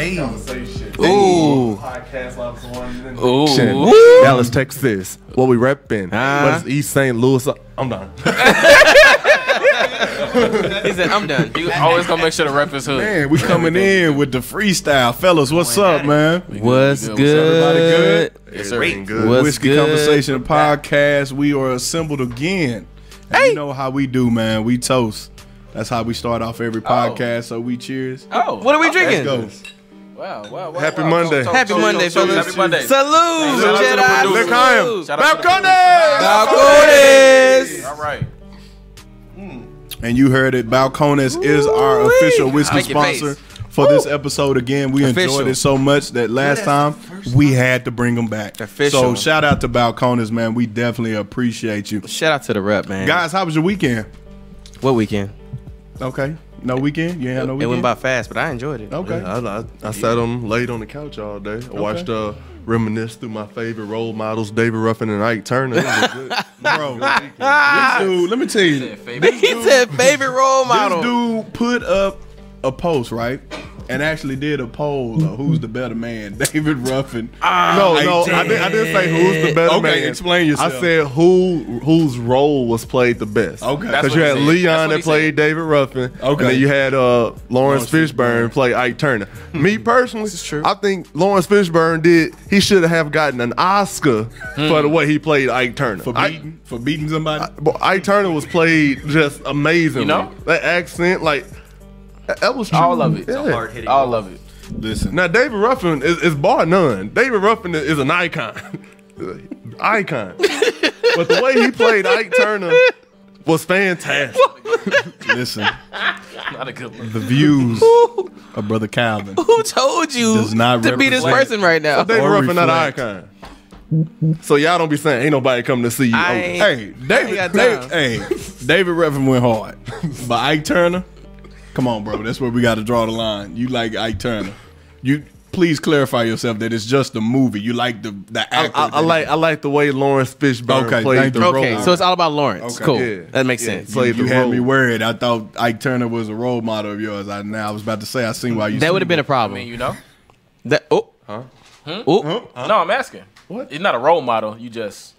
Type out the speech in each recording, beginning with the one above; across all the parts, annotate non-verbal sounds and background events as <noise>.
Hey. Conversation. Ooh. Podcast ops one. Ooh. Dallas, Texas. What we repping? Uh-huh. What's East St. Louis? I'm done. <laughs> He said, "I'm done." You always gonna make sure the rep is hood. Man, we coming in with the freestyle. Fellas, what's up, man? What's good? good? Everybody good? Yes, sir. Everything good. What's Whiskey good? Conversation Podcast. We are assembled again. And you know how we do, man. We toast. That's how we start off every podcast. So we cheers. Oh, What are we Let's drinking? go. Wow, wow, wow. Happy wow. Monday. Toast, Happy toast, Monday, toast, toast. fellas. Happy Monday. Salute, Shout out to the Jedi. producer. Look, I am. Salute. Shout out to the Balcones! Balcones. All right. Hmm. And you heard it. Balcones is our official whiskey Make sponsor face. for this episode. Again, we Official. enjoyed it so much that last time we had to bring them back. Official. So shout out to Balcones, man. We definitely appreciate you. Shout out to the rep, man. Guys, how was your weekend? what weekend? Okay. No weekend? You ain't had no weekend? It went by fast, but I enjoyed it. Okay. I, I, I sat on laid on the couch all day. I watched uh reminisce through my favorite role models, David Ruffin and Ike Turner. Was good, <laughs> Bro, this dude, let me tell you, Favorite. He said favorite role model. This dude put up a post, right? And actually did a poll of who's the better man, <laughs> David Ruffin. Ah, no, no, Ike I, did, I didn't say who's the better Okay, man. explain yourself. I said who whose role was played the best. Okay. Because you had said. Leon That's that played said. David Ruffin. Okay. And then you had uh, Laurence Laurence Fishburne Fishburne. play Ike Turner. Hmm. Me personally, is true. I think Laurence Fishburne did. He should have gotten an Oscar for the hmm. way he played Ike Turner. for Ike- beating for beating somebody. But Ike Turner was played just amazing. You know? that accent, like that- that was true. All of it. Yeah. hard hitting. All of it. Listen, Now David Ruffin is, is bar none. David Ruffin is an icon, <laughs> icon. but the way he played Ike Turner was fantastic. <laughs> listen. Not a good one. The views of brother Calvin. Who told you Does not to be this person right now? David Or Ruffin not an icon. So y'all don't be saying ain't nobody coming to see you. I ain't- Hey, David, David hey, David Ruffin went hard, <laughs> but Ike Turner, come on, bro. That's where we got to draw the line. You like Ike Turner? You please clarify yourself that it's just a movie. You like the the I, actor. I, I that- like I like the way Laurence Fishburne Okay, played the role. Okay, so it's all about Laurence. Okay. Cool. Yeah. That makes Yeah. sense. Played You the had role. me worried. I thought Ike Turner was a role model of yours. I now I was about to say I seen why you. That would have been a problem. mean, you know. That oh, Huh? oh. No, I'm asking. What? It's not a role model. You just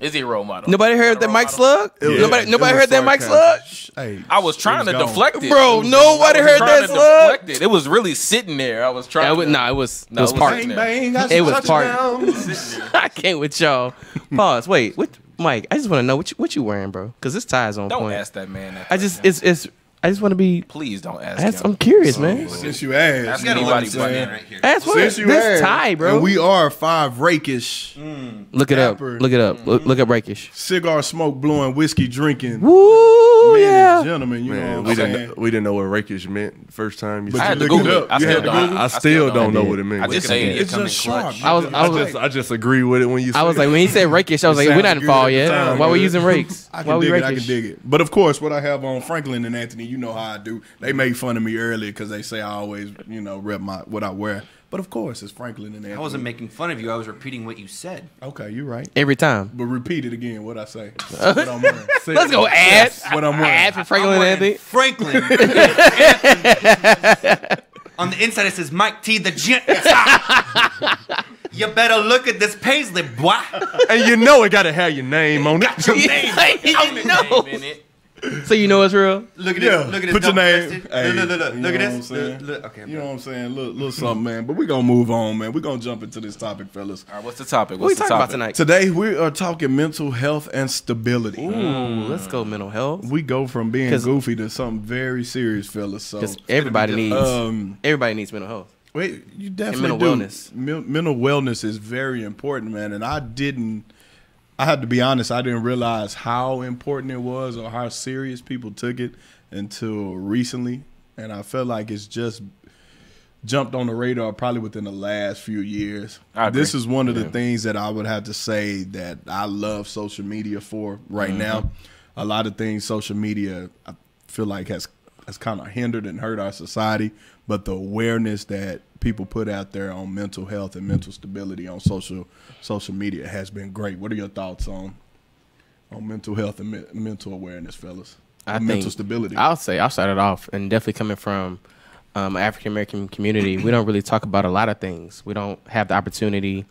is he a role model? Nobody heard that Mike. Slug? was- nobody nobody heard that Mike. Slug? Hey, I was trying to gone. deflect it, Bro, nobody I heard that slug. deflect it. It was really sitting there. I was trying. Yeah, it was, to, nah, it was No, it was it was parked. sitting bang bang. It was parked. I can't with y'all. Pause. Wait, what? Mike, I just want to know what you, what you wearing, bro? Because this tie is on point. Don't ask that man. That I just right it's it's. I just want to be. please don't ask That's, him. I'm curious, man. Since you asked, Ask you know what I'm anybody but saying? him. right here. That's what Since you this asked, tie, bro. and we are five rakish, mm. look it up. Dapper. Look it up. Look, look up rakish. cigar smoke blowing, whiskey drinking, Woo, men yeah. and gentlemen. You know Man, what we I'm saying? didn't we didn't know what rakish meant the first time you But I said had to looked it Google it. up. I You still had to don't. Google I, I still still don't. don't know what it means. I just say it. It's coming just clutch. sharp. I was I I was just I just agree with it when you. I was like when he said <laughs> rakish, I was like we're sounds not in good fall at the yet. time, Why we good. using rakes? I Why can we dig it. I can rakish? dig it. But of course, what I have on Franklin and Anthony, you know how I do. They made fun of me earlier because they say I always, you know, rep my what I wear. But of course, it's Franklin and Anthony. I wasn't making fun of you. I was repeating what you said. Okay, you're right. Every time. But repeat it again. What I say? <laughs> what I'm wearing. Say Let's go ad. What I'm wearing. Ad for Franklin I'm and wearing Anthony. Franklin. Anthony. <laughs> On the inside, it says Mike T. the gent. you better look at this paisley, boy. and you know it got to have your name on it. <laughs> You know. Name in it. So you know it's real. Look at Yeah, this. Look at this. put your name. Hey, look, look, look, you look at know what I'm this. Look, look, okay. You know what I'm saying? Little, little <laughs> something, man. But we're going to move on, man. We're going to jump into this topic, fellas. All right, what's the topic? What are we What's the talking about tonight? Today, we are talking mental health and stability. Ooh, let's go mental health. We go from being 'Cause- goofy to something very serious, fellas. So, everybody needs um, everybody needs mental health. wait, you definitely mental do. wellness. Men- mental wellness is very important, man. And I didn't. I had to be honest. I didn't realize how important it was or how serious people took it until recently, and I felt like it's just jumped on the radar probably within the last few years. This is one of the things that I would have to say that I love social media for right mm-hmm. now. A lot of things social media I feel like has has kind of hindered and hurt our society, but the awareness that people put out there on mental health and mental stability on social social media has been great. What are your thoughts on on mental health and me- mental awareness, fellas? I think mental stability. I'll say I'll start it off, and definitely coming from um, African American community, we don't really talk about a lot of things. We don't have the opportunity,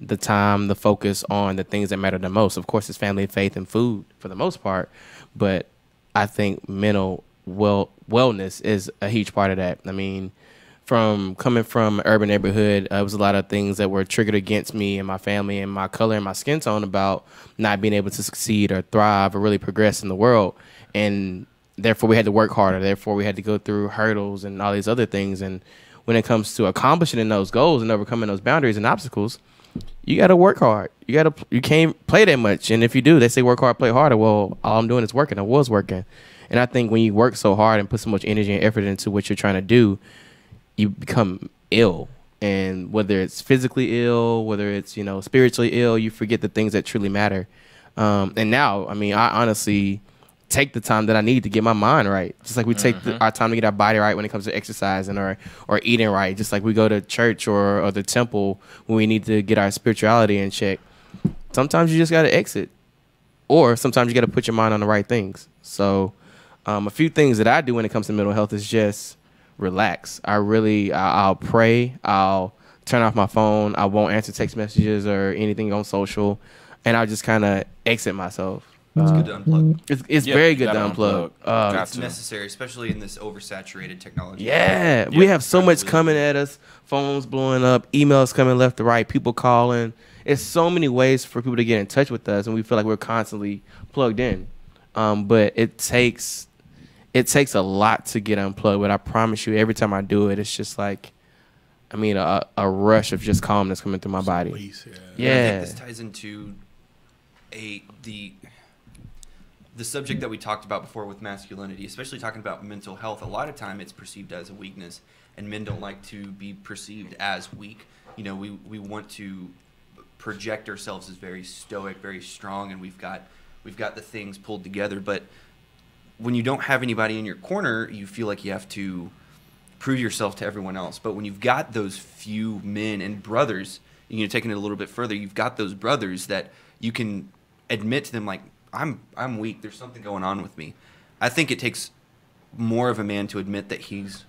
the time, the focus on the things that matter the most. Of course, it's family, faith, and food for the most part, but I think mental well wellness is a huge part of that. I mean, from coming from an urban neighborhood, uh, it was a lot of things that were triggered against me and my family and my color and my skin tone about not being able to succeed or thrive or really progress in the world. And therefore, we had to work harder. Therefore, we had to go through hurdles and all these other things. And when it comes to accomplishing those goals and overcoming those boundaries and obstacles, you got to work hard. You got to you can't play that much. And if you do, they say work hard, play harder. Well, all I'm doing is working. I was working. And I think when you work so hard and put so much energy and effort into what you're trying to do, you become ill. And whether it's physically ill, whether it's, you know, spiritually ill, you forget the things that truly matter. Um, and now, I mean, I honestly take the time that I need to get my mind right. Just like we take the, our time to get our body right when it comes to exercising or, or eating right. Just like we go to church or, or the temple when we need to get our spirituality in check. Sometimes you just got to exit. Or sometimes you got to put your mind on the right things. So, um, a few things that I do when it comes to mental health is just relax. I really, I, I'll pray. I'll turn off my phone. I won't answer text messages or anything on social, and I'll just kind of exit myself. It's good to unplug. It's, it's Yep, very good to unplug. unplug. Uh, It's to. necessary, especially in this oversaturated technology. yeah, we have so much coming at us. Phones blowing up, emails coming left to right, people calling. It's so many ways for people to get in touch with us, and we feel like we're constantly plugged in. Um, but it takes it takes a lot to get unplugged. But I promise you, every time I do it, it's just like, I mean, a, a rush of just calmness coming through my body. Please, yeah. I Yeah, think this ties into a the the subject that we talked about before with masculinity, especially talking about mental health. A lot of time it's perceived as a weakness, and men don't like to be perceived as weak. You know, we we want to project ourselves as very stoic, very strong, and we've got we've got the things pulled together. But when you don't have anybody in your corner, you feel like you have to prove yourself to everyone else. But when you've got those few men and brothers, you know, taking it a little bit further, you've got those brothers that you can admit to them like, I'm I'm weak. There's something going on with me. I think it takes more of a man to admit that he's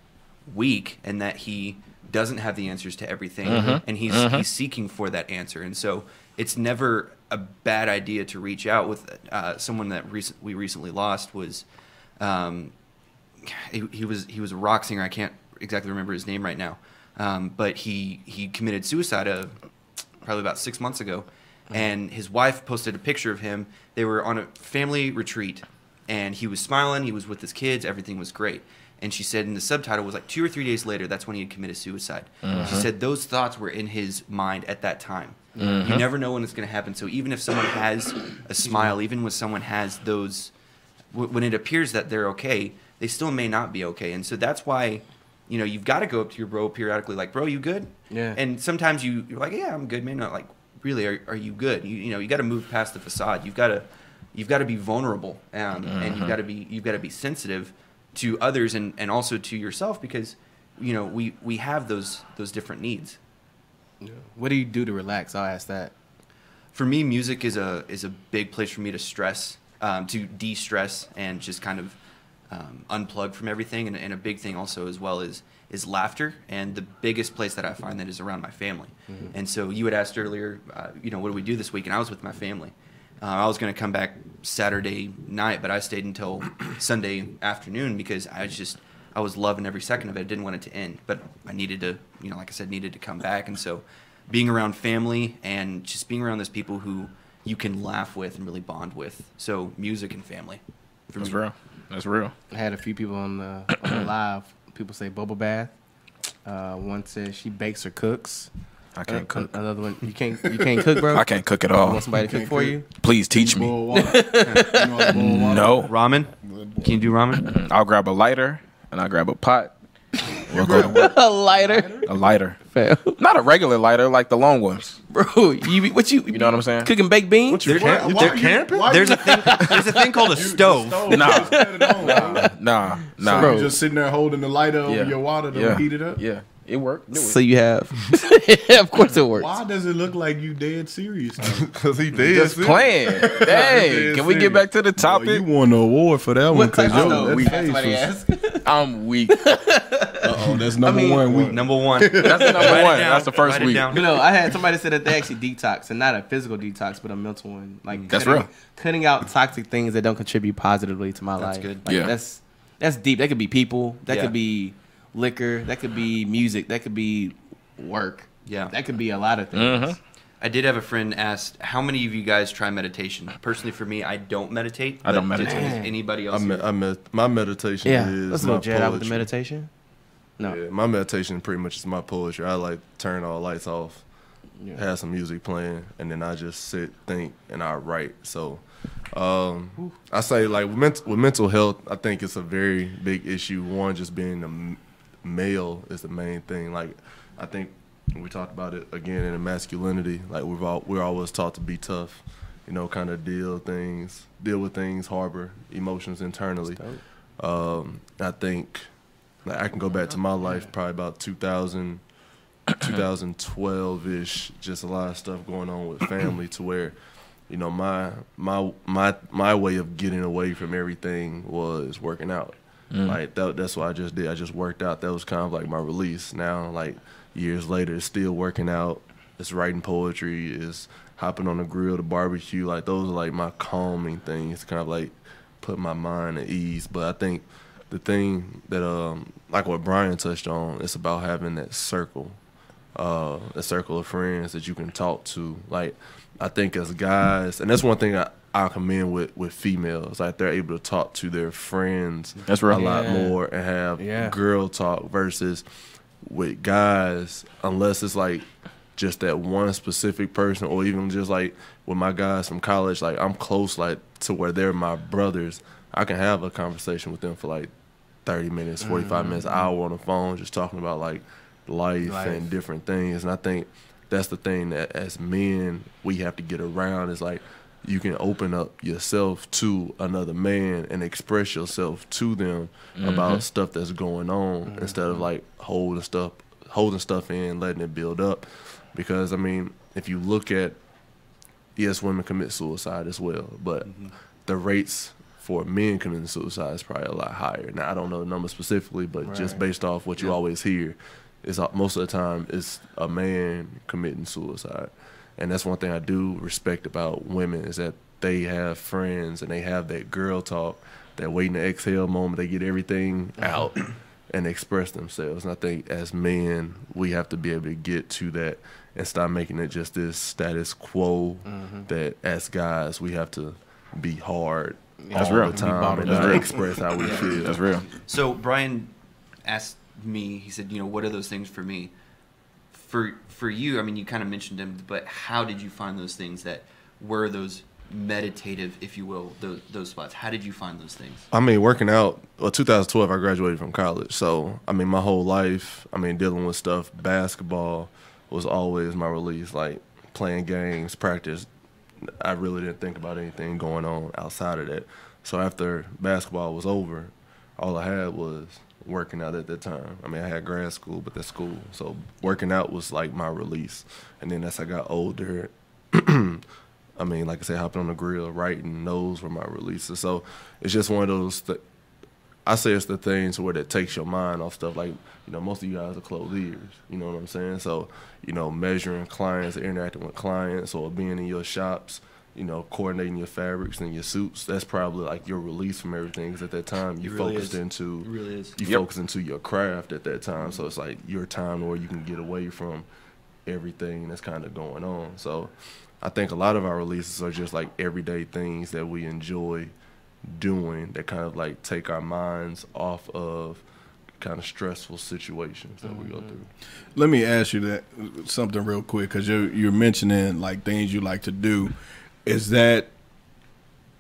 weak and that he doesn't have the answers to everything mm-hmm. and he's mm-hmm. he's seeking for that answer. And so it's never a bad idea to reach out with uh, someone that recent, we recently lost was um, he, he was he was a rock singer. I can't exactly remember his name right now, um, but he he committed suicide uh, probably about six months ago, and his wife posted a picture of him. They were on a family retreat, and he was smiling. He was with his kids. Everything was great. And she said in the subtitle was like two or three days later. That's when he had committed suicide. She said those thoughts were in his mind at that time. You never know when it's going to happen. So even if someone has a smile, even when someone has those w- when it appears that they're okay, they still may not be okay. And so that's why, you know, you've got to go up to your bro periodically, like, bro, you good? Yeah. And sometimes you, you're like, yeah, I'm good, man. Not like, really, are, are you good? You, you know, you got to move past the facade. You've got to, you've got to be vulnerable, um, and you've got to be, you've got to be sensitive to others and, and also to yourself because, you know, we, we have those those different needs. What do you do to relax? I'll ask that. for me, music is a is a big place for me to stress, um, to de-stress, and just kind of um, unplug from everything. And, and a big thing also as well is is laughter. And the biggest place that I find that is around my family. And so you had asked earlier, uh, you know, what do we do this week? And I was with my family. Uh, I was going to come back Saturday night, but I stayed until <clears throat> Sunday afternoon because I was just I was loving every second of it. I didn't want it to end, but I needed to, you know, like I said, needed to come back. And so, being around family and just being around those people who you can laugh with and really bond with. So, music and family. For That's me. real. That's real. I had a few people on the, on the live. People say bubble bath. Uh, one says she bakes or cooks. I can't Uh, cook. Another one, you can't you can't cook, bro. <laughs> I can't cook at You all. want somebody to cook Can't for you? Please teach me. <laughs> You know how to boil water? No. Ramen. Can you do ramen? I'll grab a lighter and I'll grab a pot. We'll go to work. <laughs> a lighter, A lighter. Fam. Not a regular lighter, like the long ones. bro. You be- what you You know what I'm saying? cooking baked beans? What you There- camp- why- why they're you- camping? why There's you- a thing. <laughs> There's a thing called a you- the stove. Nah. Just cut it on, bro. Nah, nah. So You're just sitting there holding the lighter over Yeah. your water to yeah. heat it up. Yeah, it worked. Do So it. you have, <laughs> <laughs> of course it works. Why does it look like you dead serious? <laughs> Cause he did. Just playing. Dang. Can we get back to the Boy, you won the award for that one because type of your stove? that We- face somebody was- asked. I'm weak. oh, that's number mean- one week. Number one. That's the number one. down. That's the first week. You know, I had somebody say that they actually detox, and not a physical detox, but a mental one. Like mm. That's cutting, real. Cutting out toxic things that don't contribute positively to my That's life. good. Like, Yeah. that's that's deep. That could be people. That Yeah. could be liquor. That could be music. That could be work. Yeah. That could be a lot of things. Mhm. I did have a friend ask, "How many of you guys try meditation?" Personally, for me, I don't meditate. I don't meditate. as Anybody I else? me- I med- my meditation Yeah. is Let's my go, Jared, out with the meditation. No. Yeah, my meditation pretty much is my poetry. I like turn all lights off, Yeah. have some music playing, and then I just sit, think, and I write. So, um, I say like with, ment- with mental health, I think it's a very big issue. One, just being a m- male is the main thing. Like, I think we talked about it again in the masculinity. Like we've all we're always taught to be tough, you know, kind of deal things, deal with things, harbor emotions internally. Um, I think like I can go back to my life probably about 2000, 2012 ish. Just a lot of stuff going on with family to where, you know, my my my my way of getting away from everything was working out. Like that, that's what I just did. I just worked out. That was kind of like my release. Now, like years later, it's still working out. It's writing poetry. It's hopping on the grill, the barbecue. Like those are like my calming things. Kind of like put my mind at ease. But I think the thing that um like what Brian touched on, it's about having that circle, uh, a circle of friends that you can talk to. Like I think as guys, and that's one thing I. I commend with, with females, like they're able to talk to their friends That's real. a lot more and have Yeah. girl talk versus with guys, unless it's like just that one specific person, or even just like with my guys from college, like I'm close, like to where they're my brothers. I can have a conversation with them for like 30 minutes, 45 mm-hmm. minutes, hour on the phone, just talking about like life, Life. and different things. And I think that's the thing that as men we have to get around is like you can open up yourself to another man and express yourself to them mm-hmm. about stuff that's going on mm-hmm. instead of like holding stuff holding stuff in, letting it build up. Because I mean, if you look at yes, women commit suicide as well, but mm-hmm. the rates for men committing suicide is probably a lot higher. Now I don't know the number specifically, but just based off what you always hear, is most of the time it's a man committing suicide, and that's one thing I do respect about women is that they have friends and they have that girl talk, that waiting to exhale moment. They get everything mm-hmm. out and express themselves. And I think as men, we have to be able to get to that and stop making it just this status quo. Mm-hmm. That as guys, we have to be hard That's all real. the Be time and up. not express how we feel. That's real. So Brian asked me. He said, "You know, what are those things for me?" For for you, I mean, you kind of mentioned them, but how did you find those things that were those meditative, if you will, those those spots? How did you find those things? I mean, working out. Well, 2012, I graduated from college, so I mean, my whole life, I mean, dealing with stuff. Basketball was always my release. Like playing games, practice. I really didn't think about anything going on outside of that. So after basketball was over, all I had was working out at that time. I mean, I had grad school, but that's school. So working out was like my release. And then as I got older, <clears throat> I mean, like I said, hopping on the grill, writing, those were my releases. So it's just one of those. Th- I say it's the things where that takes your mind off stuff. Like you know, most of you guys are clothiers. You know what I'm saying? So you know, measuring clients, interacting with clients, or being in your shops. You know, coordinating your fabrics and your suits. That's probably like your release from everything. Because at that time, you really focused is. into It really is. you Yep. focus into your craft at that time. So it's like your time where you can get away from everything that's kind of going on. So I think a lot of our releases are just like everyday things that we enjoy doing that kind of like take our minds off of kind of stressful situations that we go mm-hmm. through. Let me ask you that something real quick because you're you're mentioning like things you like to do. Is that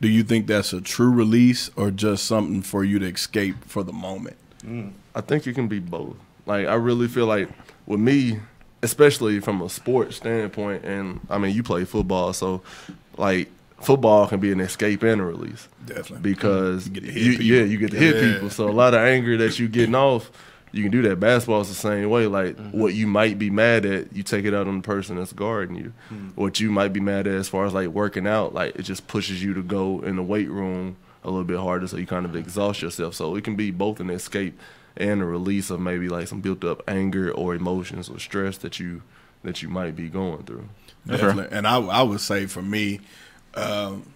do you think that's a true release or just something for you to escape for the moment? Mm, I think it can be both. Like I really feel like with me, especially from a sports standpoint, and I mean you play football, so like football can be an escape and a release. Definitely. because You you, yeah, you get to hit Yeah. people. So a lot of anger that you're getting <laughs> off, you can do that. Basketball Basketball's the same way. Like Mm-hmm. what you might be mad at, you take it out on the person that's guarding you. Mm-hmm. What you might be mad at as far as like working out, like it just pushes you to go in the weight room a little bit harder, so you kind of exhaust yourself. So it can be both an escape and a release of maybe like some built up anger or emotions or stress that you that you might be going through. Definitely. And I, I would say for me, um,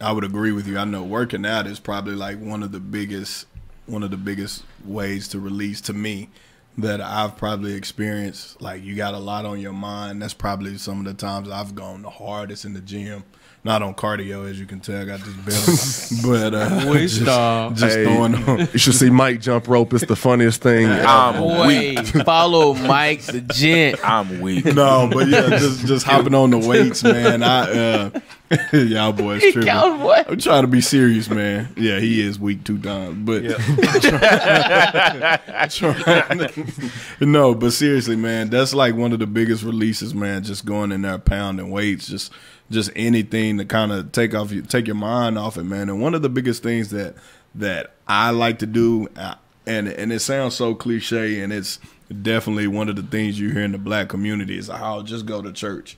I would agree with you. I know working out is probably like one of the biggest, one of the biggest ways to release to me that I've probably experienced. Like you got a lot on your mind. That's probably some of the times I've gone the hardest in the gym. Not on cardio, as you can tell. I got this belly, <laughs> but uh, <laughs> Waist just, off. just Hey, throwing on. You should see Mike jump rope. It's the funniest thing. I'm Boy, <laughs> follow Mike the gent. I'm weak. No, but yeah, just just hopping on the weights, man. I uh, <laughs> y'all boys tripping. what? I'm trying to be serious, man. Yeah, he is weak two times, but <laughs> no, but seriously, man, that's like one of the biggest releases, man. Just going in there, pounding weights, just just anything to kind of take off you, take your mind off it, man. And one of the biggest things that that I like to do, uh, and and it sounds so cliche, and it's definitely one of the things you hear in the black community is how just go to church,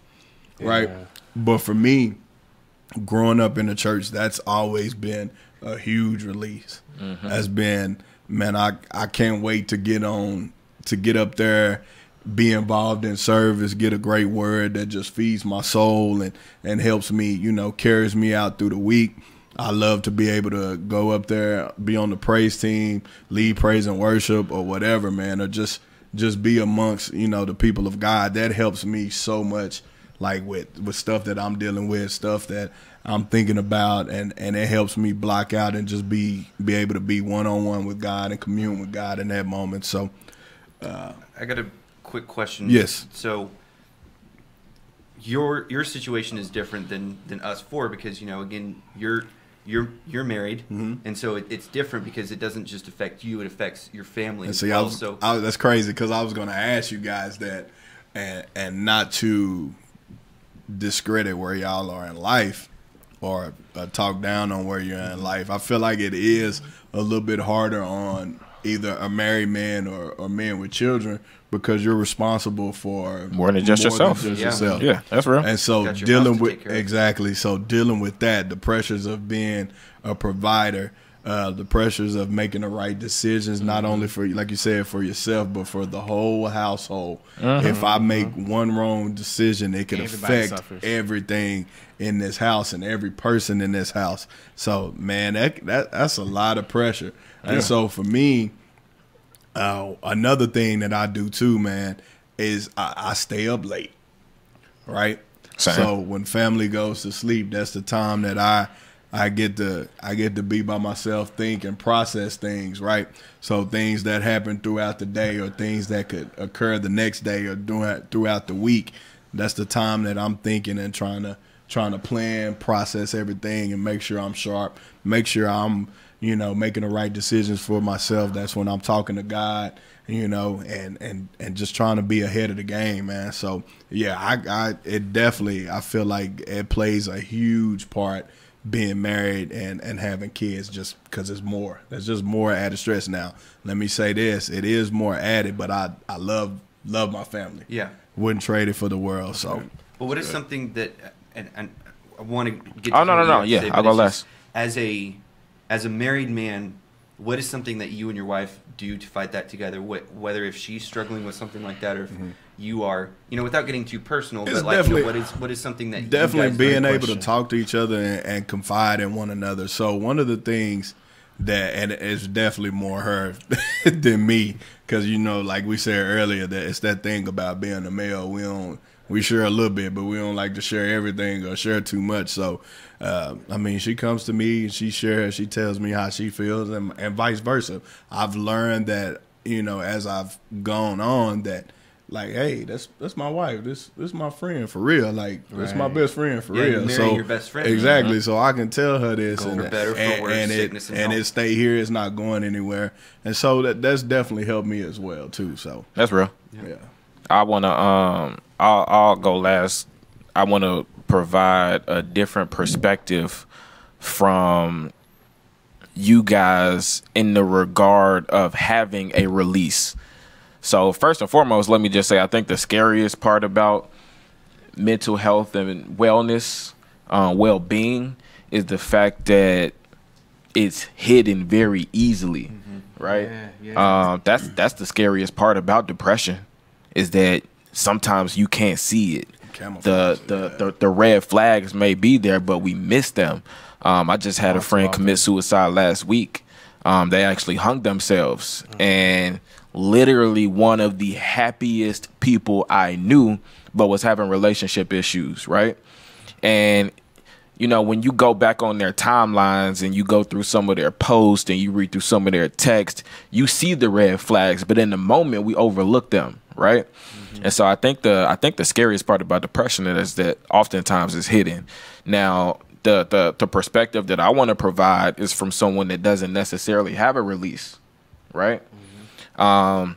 right? But for me, growing up in the church, that's always been a huge release. Mm-hmm. Has been, man, I I can't wait to get on to get up there, be involved in service, get a great word that just feeds my soul and and helps me, you know, carries me out through the week. I love to be able to go up there, be on the praise team, lead praise and worship or whatever, man, or just just be amongst, you know, the people of God. That helps me so much like with with stuff that I'm dealing with, stuff that I'm thinking about, and and it helps me block out and just be be able to be one on one with God and commune with God in that moment. So I got a quick question. Yes. So your your situation is different than than us four because you know again you're you're you're married Mm-hmm. and so it, it's different because it doesn't just affect you it affects your family and see, I was, so I, that's crazy because I was going to ask you guys that, and and not to discredit where y'all are in life or uh, talk down on where you're in life. I feel like it is a little bit harder on either a married man or, or men with children because you're responsible for More than just yourself. just Yeah. yourself. Yeah, that's real. And so Got your house dealing with take care of. exactly, so dealing with that, the pressures of being a provider, uh, the pressures of making the right decisions, not Mm-hmm. only for like you said for yourself, but for the whole household. Mm-hmm. If I make one wrong decision, it could Everybody affect suffers. everything in this house and every person in this house. So man, that that that's a lot of pressure. And so for me, uh, another thing that I do too, man, is I, I stay up late. Right. Same. So when family goes to sleep, that's the time that I I get to I get to be by myself, think and process things. Right. So things that happen throughout the day, or things that could occur the next day, or doing throughout the week. That's the time that I'm thinking and trying to trying to plan, process everything, and make sure I'm sharp. Make sure I'm you know making the right decisions for myself. That's when I'm talking to God you know, and and and just trying to be ahead of the game, man. So yeah, I, I it definitely I feel like it plays a huge part being married and and having kids just because it's more. There's just more added stress now. Let me say this: it is more added, but I I love love my family. yeah Wouldn't trade it for the world. So well what is something that and, and I want to get Oh, to no, no, no. Yeah, say, I'll but go it's last. just as a as a married man what is something that you and your wife do to fight that together what, whether if she's struggling with something like that or if mm-hmm. You are you know without getting too personal. It's but like you know, what is what is something that definitely being able to talk to each other and, and confide in one another. So one of the things that and it's definitely more her <laughs> than me because you know, like we said earlier, that it's that thing about being a male. We don't we share a little bit, but we don't like to share everything or share too much. So. Uh, I mean, she comes to me and she shares. She tells me how she feels, and, and vice versa. I've learned that you know as I've gone on that like, hey, that's that's my wife. This this my friend for real. Like, that's my best friend for Yeah, real. so your best friend. exactly. So I can tell her this, Go and for better, for and, worse, and it and and it stay here. It's not going anywhere. And so that that's definitely helped me as well too. So That's real. yeah, I wanna um I'll I'll go last. I wanna provide a different perspective from you guys in the regard of having a release. So first and foremost, let me just say I think the scariest part about mental health and wellness, uh, well being, is the fact that it's hidden very easily. right? Yeah, yeah. Um, that's that's the scariest part about depression, is that sometimes you can't see it. The the, yeah. the the red flags may be there, but we miss them. Um, I just had a friend commit suicide last week. Um, they actually hung themselves, and literally one of the happiest people I knew, but was having relationship issues, right? And you know, when you go back on their timelines and you go through some of their posts and you read through some of their text, you see the red flags, but in the moment we overlook them, right? And so I think the I think the scariest part about depression is that oftentimes it's hidden. Now, the the the perspective that I want to provide is from someone that doesn't necessarily have a release, right? Um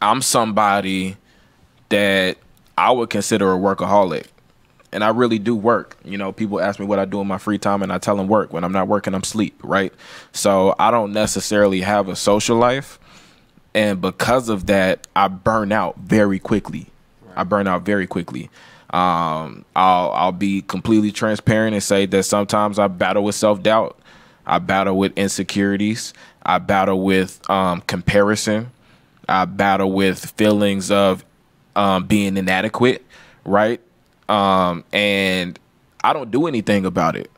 I'm somebody that I would consider a workaholic and I really do work. You know, people ask me what I do in my free time, and I tell them work. When I'm not working, I'm sleep. Right. So I don't necessarily have a social life, and because of that, I burn out very quickly. I burn out very quickly. Um, I'll I'll be completely transparent and say that sometimes I battle with self doubt. I battle with insecurities. I battle with um, comparison. I battle with feelings of um, being inadequate, right? Um, and I don't do anything about it.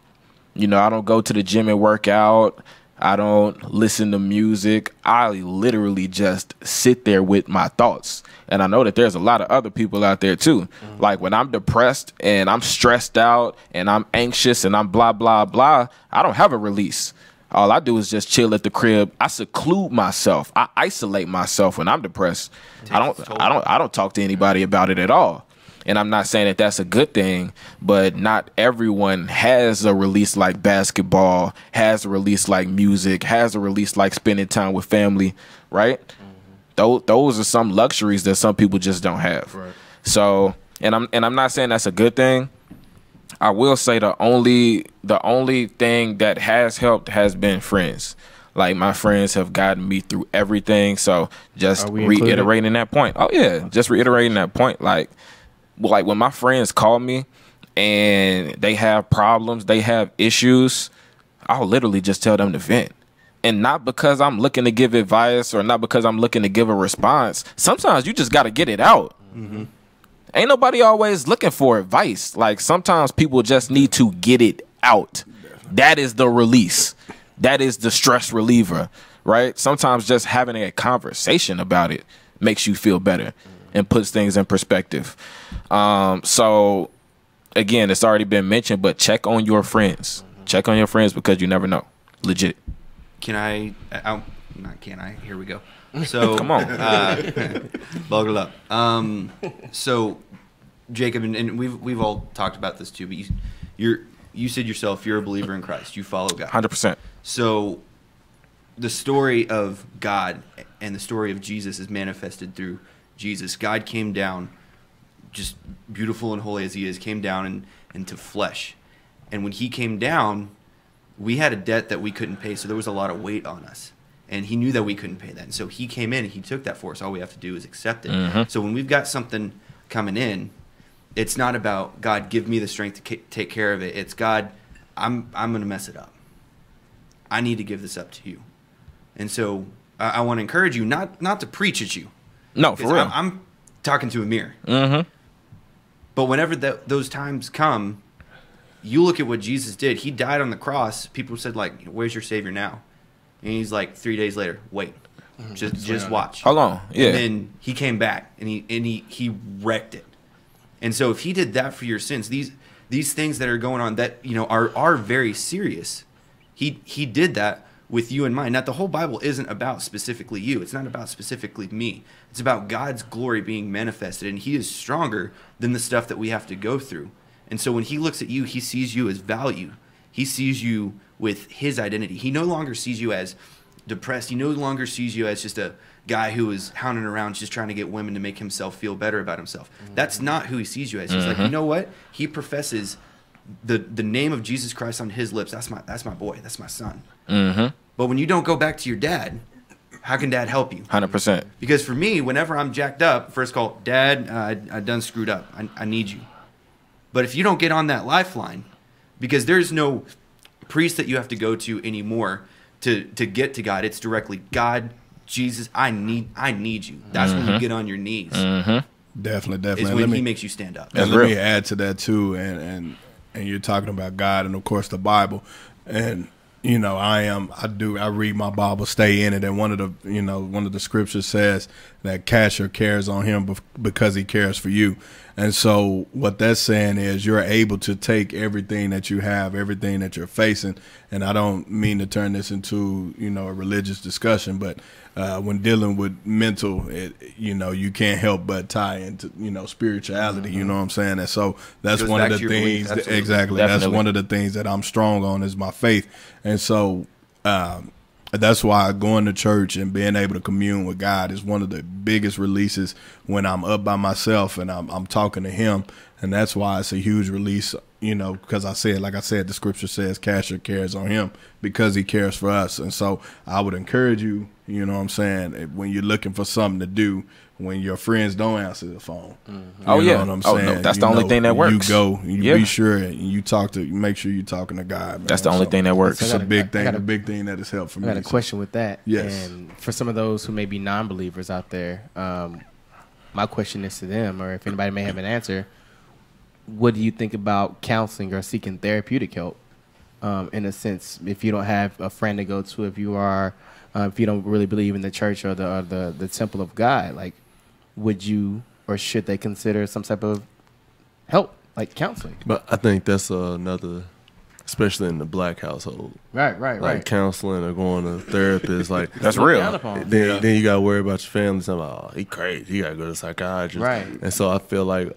You know, I don't go to the gym and work out. I don't listen to music. I literally just sit there with my thoughts. And I know that there's a lot of other people out there too. Mm-hmm. Like when I'm depressed and I'm stressed out and I'm anxious and I'm blah, blah, blah, I don't have a release. All I do is just chill at the crib. I seclude myself. I isolate myself when I'm depressed. I don't. I don't I don't talk to anybody about it at all. And I'm not saying that that's a good thing, but not everyone has a release like basketball, has a release like music, has a release like spending time with family, right? Mm-hmm. Those those are some luxuries that some people just don't have. Right. So, and I'm and I'm not saying that's a good thing. I will say the only the only thing that has helped has been friends. Like my friends have gotten me through everything. So just we included? reiterating that point. Oh yeah, just reiterating that point. Like like when my friends call me and they have problems, they have issues, I'll literally just tell them to vent. And not because I'm looking to give advice or not because I'm looking to give a response. Sometimes you just got to get it out. Mm-hmm. Ain't nobody always looking for advice. Like sometimes people just need to get it out. That is the release. That is the stress reliever, right? Sometimes just having a conversation about it makes you feel better and puts things in perspective. Um, so again, it's already been mentioned, but check on your friends. Check on your friends because you never know. Legit. Can I? I not can I? Here we go. <laughs> So Come on. uh, <laughs> up. Um, so Jacob, and, and we've we've all talked about this too, but you, you're you said yourself you're a believer in Christ. You follow God. Hundred percent. So the story of God and the story of Jesus is manifested through Jesus. God came down, just beautiful and holy as he is, came down and into flesh. And when he came down, we had a debt that we couldn't pay, so there was a lot of weight on us. And he knew that we couldn't pay that. And so he came in and he took that for us. All we have to do is accept it. Mhm. So when we've got something coming in, it's not about God give me the strength to take care of it. It's God, I'm I'm going to mess it up. I need to give this up to you. And so I, I want to encourage you not not to preach at you. No, for real. I'm, I'm talking to a mirror. mm-hmm. But whenever that those times come, you look at what Jesus did. He died on the cross. People said like, "Where's your Savior now?" And he's like, three days later, wait, just just watch. How long? Yeah. And then he came back and he and he he wrecked it. And so if he did that for your sins, these these things that are going on that you know are are very serious. He he did that with you in mind. Now the whole Bible isn't about specifically you. It's not about specifically me. It's about God's glory being manifested and he is stronger than the stuff that we have to go through. And so when he looks at you, he sees you as value. He sees you with his identity. He no longer sees you as depressed. He no longer sees you as just a guy who is hounding around just trying to get women to make himself feel better about himself. That's not who he sees you as. He's like, you mm-hmm. know what? He professes the the name of Jesus Christ on his lips. That's my that's my boy. That's my son. Mm-hmm. But when you don't go back to your dad, how can dad help you? Hundred percent. Because for me, whenever I'm jacked up, first call, Dad, uh, I, I done screwed up. I, I need you. But if you don't get on that lifeline, because there's no priest that you have to go to anymore to to get to God. It's directly God, Jesus. I need I need you. That's when you get on your knees. Definitely, Is definitely. when Let He makes you stand up. And That's let real. me add to that too, and and and you're talking about God and of course the Bible, and you know I am I do I read my Bible, stay in it, and one of the you know one of the scriptures says that cast your cares on Him because He cares for you, and so what that's saying is you're able to take everything that you have, everything that you're facing, and I don't mean to turn this into you know a religious discussion, but uh, when dealing with mental, it, you know, you can't help but tie into you know spirituality. You know what I'm saying? And so that's one of the things. That, exactly. That's one of the things that I'm strong on is my faith, and so. Um, that's why going to church and being able to commune with God is one of the biggest releases when I'm up by myself and I'm, I'm talking to Him. And that's why it's a huge release, you know, because I said, like I said, the scripture says, cast your cares on Him because He cares for us. And so I would encourage you, you know what I'm saying, when you're looking for something to do, when your friends don't answer the phone. You Oh, know yeah. what I'm Oh, no, that's You the only know, thing that works. You go, you Yeah. be sure, and you talk to, you make sure you're talking to God. Man. That's the only So thing that works. It's I a got a- big thing, got a a- big thing that has helped for I me. got a question with that. Yes. And for some of those who may be non-believers out there, um, my question is to them, or if anybody may have an answer. What do you think about counseling or seeking therapeutic help? Um, in a sense, if you don't have a friend to go to, if you are, uh, if you don't really believe in the church or the or the the temple of God, like, would you or should they consider some type of help, like counseling? But I think that's another, especially in the black household, Right, right, like right. counseling or going to therapists. Like <laughs> That's real. down upon. then, then you gotta worry about your family. Saying, "Oh, he crazy. He gotta go to a psychiatrist." Right. And so I feel like,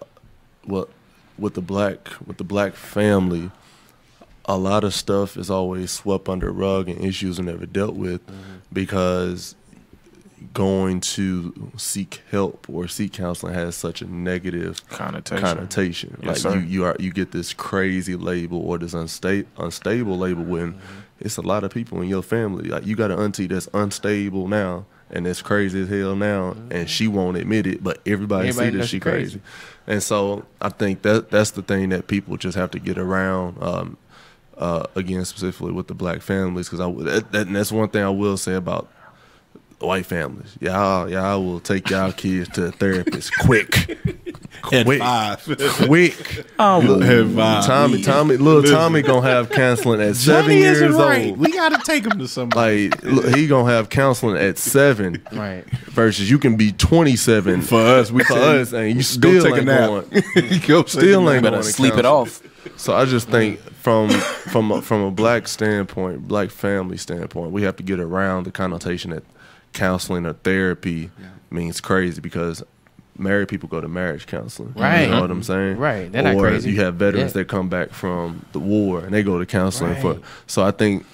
what with the black with the black family, a lot of stuff is always swept under the rug and issues are never dealt with Mm-hmm. because going to seek help or seek counseling has such a negative Connotation. connotation. Yes, like sir. you, you are you get this crazy label or this unstable unstable label when Mm-hmm. it's a lot of people in your family. Like you got an auntie that's unstable now and that's crazy as hell now, and she won't admit it, but everybody, Mm-hmm. Everybody see that she crazy. crazy. And so I think that that's the thing that people just have to get around. Um, uh, again, specifically with the black families, because I that, that, and that's one thing I will say about white families. Y'all, y'all will take y'all kids to a therapist quick, <laughs> At quick, five. quick. Oh, At five. Tommy, Tommy, little Tommy gonna have counseling at seven Johnny years isn't right. old. We got to take him to somebody. Like look, he gonna have counseling at seven Right. versus you can be twenty seven for us, we for you, us, and you go still take a ain't nap. going. <laughs> Go Still ain't going to sleep it off. So I just think from from a, from a black standpoint, black family standpoint, we have to get around the connotation that counseling or therapy means crazy because married people go to marriage counseling. Right. You know what I'm saying? Right. They're or you have veterans Yeah. that come back from the war and they go to counseling for. So I think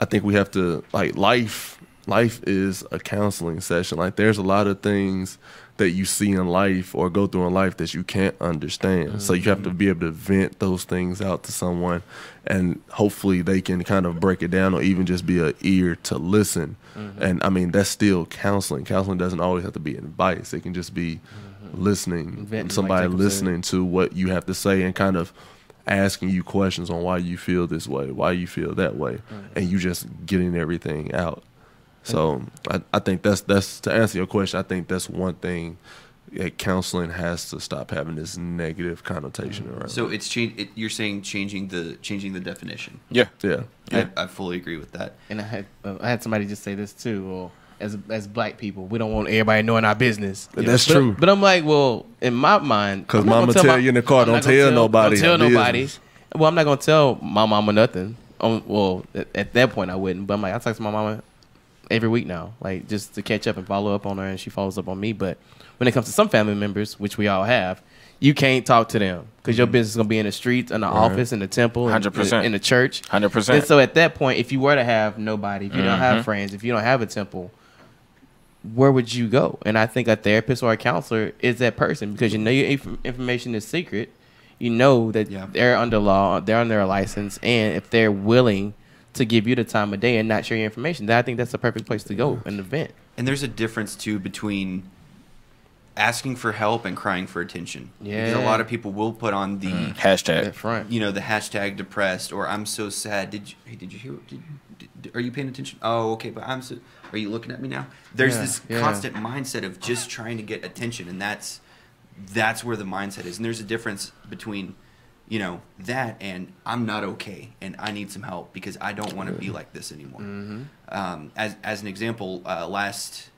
I think we have to like life. Life is a counseling session. Like there's a lot of things that you see in life or go through in life that you can't understand. So you have to mm-hmm. be able to vent those things out to someone, and hopefully they can kind of break it down or even just be a ear to listen. Mm-hmm. And I mean that's still counseling. Counseling doesn't always have to be advice. It can just be mm-hmm. listening, Venting, like somebody said. listening to what you have to say and kind of asking you questions on why you feel this way, why you feel that way, and you just getting everything out. So I, I think that's that's to answer your question. I think that's one thing that counseling has to stop having this negative connotation around. So it's change. It, you're saying changing the changing the definition. Yeah. yeah, I, I fully agree with that. And I had uh, I had somebody just say this too. Well, as as black people, we don't want everybody knowing our business. That's But- true. But I'm like, well, in my mind, because mama gonna tell my- you in the car, I'm don't not gonna tell nobody Don't tell her nobody. business. Well, I'm not gonna tell my mama nothing. Um, well, at, at that point, I wouldn't. But I'm like, I talk to my mama every week now, like just to catch up and follow up on her, and she follows up on me. But when it comes to some family members, which we all have, you can't talk to them because your business is gonna be in the streets, in the office, in the temple, 100%. in the church. 100%. And so at that point, if you were to have nobody, if you don't Mm-hmm. have friends, if you don't have a temple, where would you go? And I think a therapist or a counselor is that person because you know your inf- information is secret. You know that Yeah. they're under law, they're under a license, and if they're willing to give you the time of day and not share your information, then I think that's the perfect place to go and event. And there's a difference too between asking for help and crying for attention. because a lot of people will put on the mm. Hashtag. Front. you know the hashtag depressed or I'm so sad. Did you? Hey, did you hear? Did, did, are you paying attention? Oh, okay. But I'm so. Are you looking at me now? There's Yeah, this yeah. constant mindset of just trying to get attention, and that's that's where the mindset is. And there's a difference between you know that and I'm not okay and I need some help because I don't want to be like this anymore. Mm-hmm. Um, as as an example, uh, last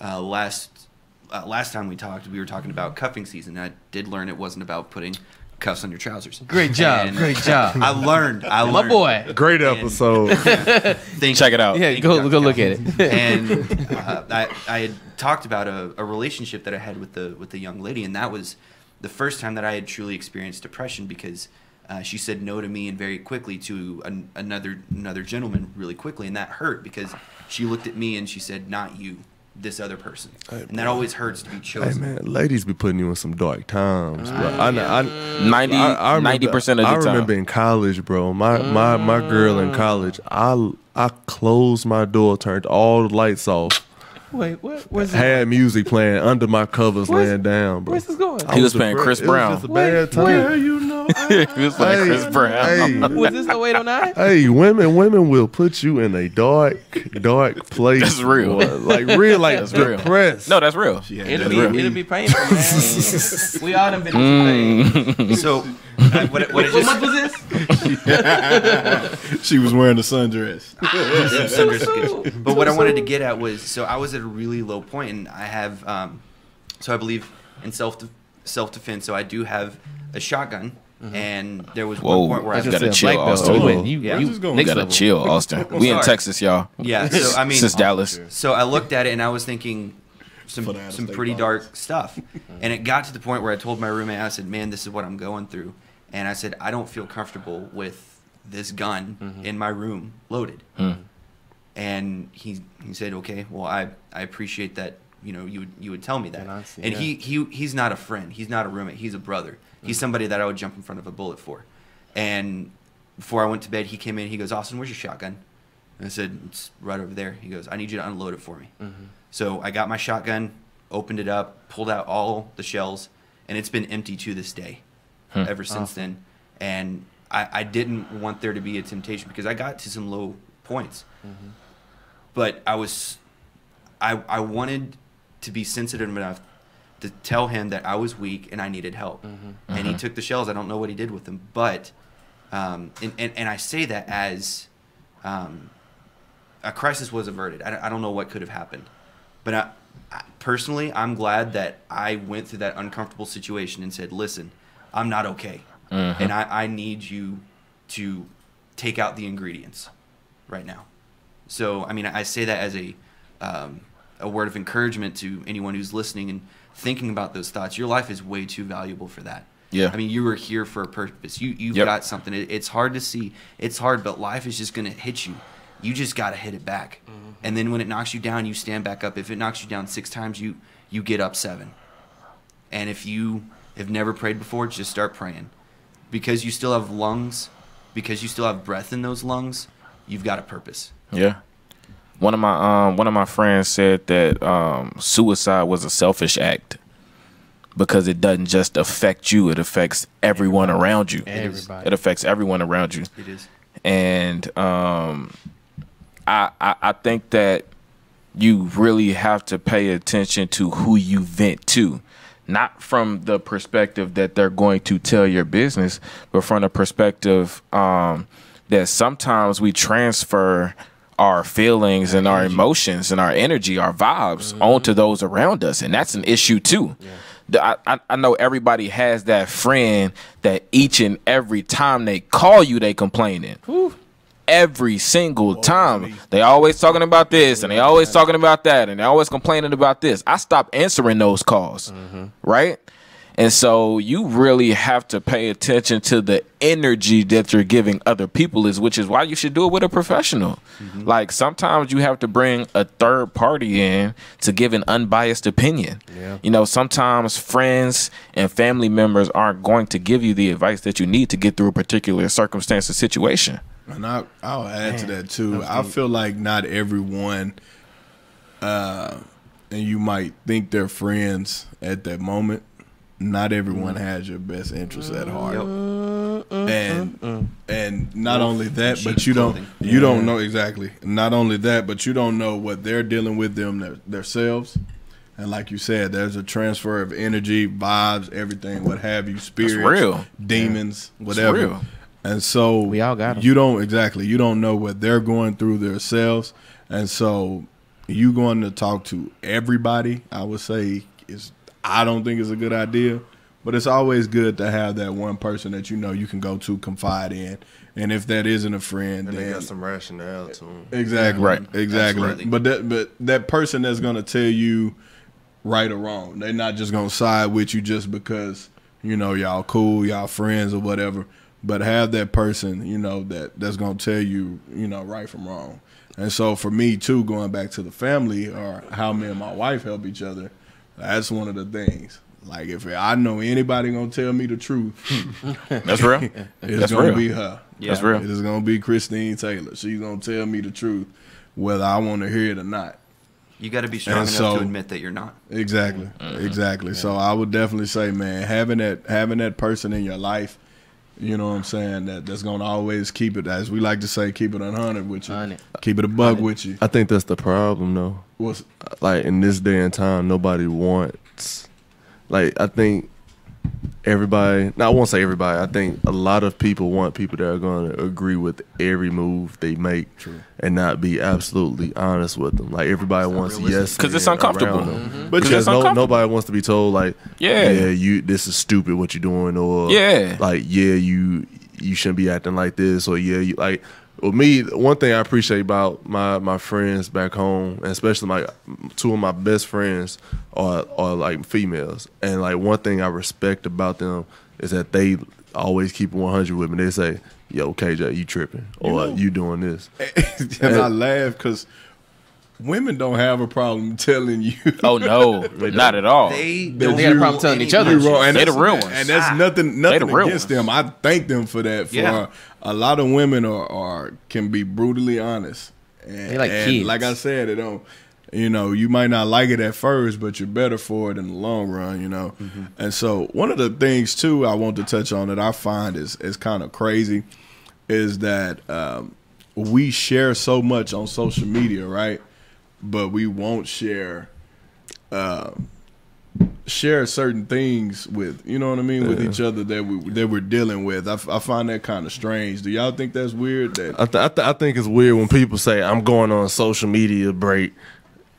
uh, last uh, last time we talked, we were talking about cuffing season. I did learn it wasn't about putting cuffs on your trousers. Great job. And Great job. <laughs> I learned. I My learned. boy. Great And- episode. <laughs> Thank Check you. it out. Yeah, Thank go you, go look at it. <laughs> and uh, I, I had talked about a, a relationship that I had with the with the young lady, and that was the first time that I had truly experienced depression because uh, she said no to me and very quickly to an, another another gentleman really quickly, and that hurt because she looked at me and she said, "Not you." This other person, and that always hurts to be chosen. Hey man, ladies be putting you in some dark times, bro. I, know- I, 90 I- I remember- 90% of the I time. remember in college, bro. My my my girl in college. I I closed my door, turned all the lights off, Wait, what? Where's this, had music playing under my covers, Where's- laying down, bro. where's this going? I He was playing depressed. Chris It was Brown. just a bad time. where you know, <laughs> he was playing Hey, Chris Brown. hey, <laughs> Was this the 809? Hey, women, women will put you in a dark, dark place. That's real. boy. Like real, like That's real. depressed. No, that's real. Yeah, It'll that's be real. it'll be painful, man. <laughs> we all done been through some pain. So, what, what it What month was this? She was wearing a sundress. Them sundress are good. But what I wanted to get at was, so I was at a really low point, and I have, um, so I believe in self self defense. So I do have a shotgun, and there was Whoa. one point where I I just gotta said chill, black. Austin. Oh, you, Yeah. you Just Gotta level. chill, Austin. <laughs> we in. Texas, y'all. Yeah, <laughs> so I mean, Since Dallas. So I looked at it and I was thinking some For the out-of-state some pretty bars. dark stuff. <laughs> and it got to the point where I told my roommate, I said, "Man, this is what I'm going through." And I said, "I don't feel comfortable with this gun mm-hmm. in my room loaded." Hmm. And he he said, "Okay, well, I I appreciate that. You know, you would you would tell me that." And and yeah. he he he's not a friend. He's not a roommate. He's a brother. He's mm. somebody that I would jump in front of a bullet for. And before I went to bed, he came in. He goes, "Austin, where's your shotgun?" And I said, "It's right over there." He goes, "I need you to unload it for me." Mm-hmm. So I got my shotgun, opened it up, pulled out all the shells, and it's been empty to this day, Hmm. ever ah. since then. And I, I didn't want there to be a temptation because I got to some low points, mm-hmm. but I was, I I wanted to be sensitive enough to tell him that I was weak and I needed help. Mm-hmm. And he mm-hmm. took the shells. I don't know what he did with them, but, um, and, and, and I say that as, um, a crisis was averted. I, don't- I don't know what could have happened, but I, I, personally, I'm glad that I went through that uncomfortable situation and said, "Listen, I'm not okay, and I, I need you to take out the ingredients right now." So, I mean, I say that as a um, a word of encouragement to anyone who's listening and thinking about those thoughts. Your life is way too valuable for that. Yeah. I mean, you were here for a purpose. You you've Yep. got something. It, it's hard to see. It's hard, but life is just gonna hit you. You just gotta hit it back. And then when it knocks you down, you stand back up. If it knocks you down six times, you you get up seven. And if you have never prayed before, just start praying. Because you still have lungs, because you still have breath in those lungs, you've got a purpose. Yeah. One of my um one of my friends said that um suicide was a selfish act because it doesn't just affect you, it affects everyone around you. Everybody. It affects everyone around you. It is. And um I, I I think that you really have to pay attention to who you vent to. Not from the perspective that they're going to tell your business, but from the perspective um, that sometimes we transfer our feelings and our emotions and our energy, our vibes onto those around us. And that's an issue too. The- I, I, I know everybody has that friend that each and every time they call you, they complaining every single time. They always talking about this and they always talking about that and they always complaining about this. I stopped answering those calls, right? And so you really have to pay attention to the energy that you're giving other people is which is why you should do it with a professional. Like sometimes you have to bring a third party in to give an unbiased opinion. Yeah. You know, sometimes friends and family members aren't going to give you the advice that you need to get through a particular circumstance or situation. And I, I'll add to that too. I feel like not everyone uh, and you might think they're friends at that moment, not everyone has your best interest at heart. Yep. And and not Wolf only that, but you don't clothing. you don't know exactly. Not only that, but you don't know what they're dealing with them their, themselves. And like you said, there's a transfer of energy, vibes, everything, what have you, spirits, real. demons, whatever. Real. And so We all got 'em. You don't exactly. You don't know what they're going through themselves, and so you going to talk to everybody. I would say is I don't think it's a good idea, but it's always good to have that one person that you know you can go to confide in, and if that isn't a friend, And they got some rationale to them. Exactly. Right. Exactly. Absolutely. But that but that person that's gonna tell you right or wrong. They're not just gonna side with you just because, you know, y'all cool, y'all friends or whatever. But have that person, you know, that that's gonna tell you, you know, right from wrong. And so for me too, going back to the family or how me and my wife help each other, that's one of the things. Like if I know anybody gonna tell me the truth, <laughs> That's real. <laughs> it's That's gonna real. be her. Yeah. That's real. It is gonna be Christine Taylor. She's gonna tell me the truth, whether I want to hear it or not. You got to be strong And enough so- to admit that you're not. Exactly, Mm-hmm. exactly. So I would definitely say, man, having that having that person in your life, you know what I'm saying, that that's gonna always keep it, as we like to say, keep it unhunted with you, 100. keep it a bug with you. I think that's the problem, though. What's Like in this day and time, nobody wants. Like I think everybody. No, I won't say everybody. I think a lot of people want people that are going to agree with every move they make, and not be absolutely honest with them. Like everybody wants yes wance realistic. yes 'Cause it's uncomfortable. them. Mm-hmm. But because no, nobody wants to be told like, Yeah. yeah, you this is stupid what you're doing, or Yeah. like yeah, you you shouldn't be acting like this, or yeah, you like. Well, me, one thing I appreciate about my my friends back home, and especially my two of my best friends are are like females, and like one thing I respect about them is that they always keep 100 with me. They say, "Yo, KJ, you tripping?" or know- "You doing this?" <laughs> and I laugh because women don't have a problem telling you. Oh no, <laughs> not at all. They They don't got a problem telling each other. Wrong. And They the real ones. And that's Ah. nothing They the nothing real against ones. them. I thank them for that. For Yeah. a lot of women are, are can be brutally honest. And, They like and kids. Like I said, it don't you know, you might not like it at first, but you're better for it in the long run, you know. Mm-hmm. And so one of the things too I want to touch on that I find is is kind of crazy is that um, we share so much on social media, right? But we won't share uh, share certain things with you know what I mean with each other that we that we're dealing with. I find that kind of strange. Do y'all think that's weird? That I, th- I, th- I think it's weird when people say I'm going on social media break.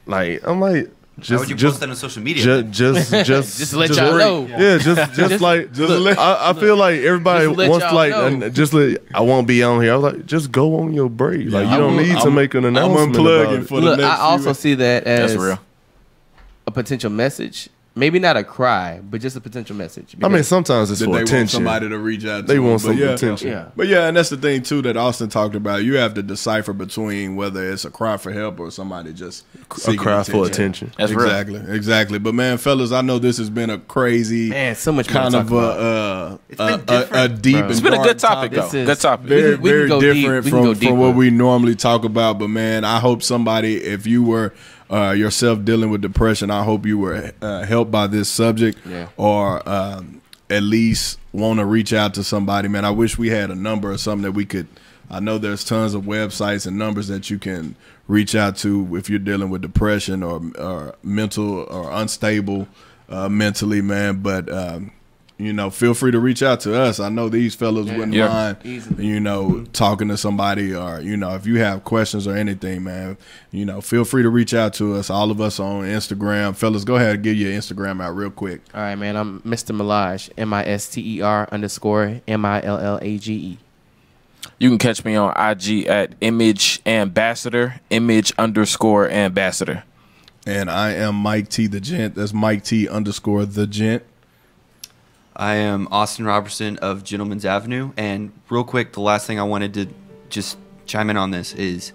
Like I'm like, just How would you just post that on social media? ju- <laughs> just just Just to let y'all know. Yeah, just just <laughs> <laughs> like just let- I, I feel like everybody wants to like know. just let I won't be on here. I was like, just go on your break. like you I'm- don't need to I'm- make an I'm announcement unplugging about it. for the Look, next I also minutes. see that as That's real. a potential message. Maybe not a cry, but just a potential message. I mean, sometimes it's for they want attention. somebody to reach out. to They them. want some yeah, attention. Yeah. But yeah, and that's the thing too that Austin talked about. You have to decipher between whether it's a cry for help or somebody just A seeking cry for attention. That's real. exactly, exactly. But man, fellas, I know this has been a crazy, Man, so much kind of a, uh, It's a, a, a deep. Bro. and It's been a good topic though. Good topic. very We can- we very go deep. different We can go from, from what we normally talk about. But man, I hope somebody, if you were uh, yourself dealing with depression, I hope you were uh, helped by this subject, Yeah. or um, at least want to reach out to somebody. Man, I wish we had a number or something that we could. I know there's tons of websites and numbers that you can reach out to if you're dealing with depression or, or mental or unstable uh, mentally, man. But um, you know, feel free to reach out to us. I know these fellas wouldn't Yeah. mind, Easily. you know, talking to somebody or you know, if you have questions or anything, man, you know, feel free to reach out to us. All of us on Instagram, fellas. Go ahead and give your Instagram out real quick. All right, man. I'm Mr. Millage. M I S T E R underscore M I L L A G E. You can catch me on IG at Image Ambassador, Image underscore Ambassador. And I am Mike T the Gent. That's Mike T underscore the Gent. I am Austin Robertson of Gentleman's Avenue. And real quick, the last thing I wanted to just chime in on this is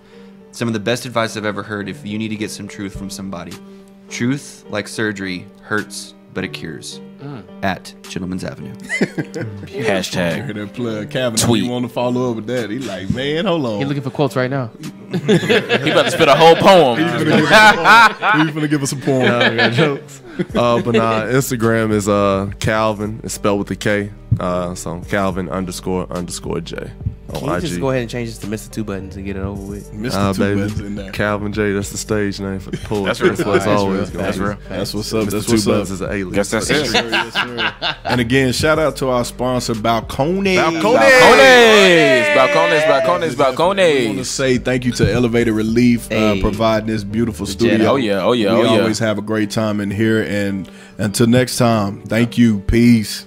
some of the best advice I've ever heard if you need to get some truth from somebody. Truth, like surgery, hurts, but it cures. At Gentleman's Avenue. <laughs> Hashtag. Hear that plug, Kevin. Tweet. He want to follow up with that. He like, man, hold on. You looking for quotes right now? <laughs> he about to spit a whole poem. He's gonna give us a poem. Nah, I got jokes. Uh, but nah, Instagram is uh Kalvin. It's spelled with a K. Uh, so Kalvin underscore underscore J on Can you IG. just go ahead and change this to Mr. Two Buttons and get it over with? Mr. Uh, Two baby, Buttons in there. Kalvin J. That's the stage name for the <laughs> pool. That's real. That's what it's That's always real. gonna That's be. real. That's what's up. Mr. That's Two what's Buttons up. is an alien. Guess that's it. Yes, sir. And again, shout out to our sponsor, Balcony. Balcony. Balcones, balcones, balcones, Balcones. I want to say thank you to Elevated Relief uh, providing this beautiful Jet. studio. Oh yeah, oh yeah, we oh yeah. always have a great time in here. And until next time, thank you. Peace.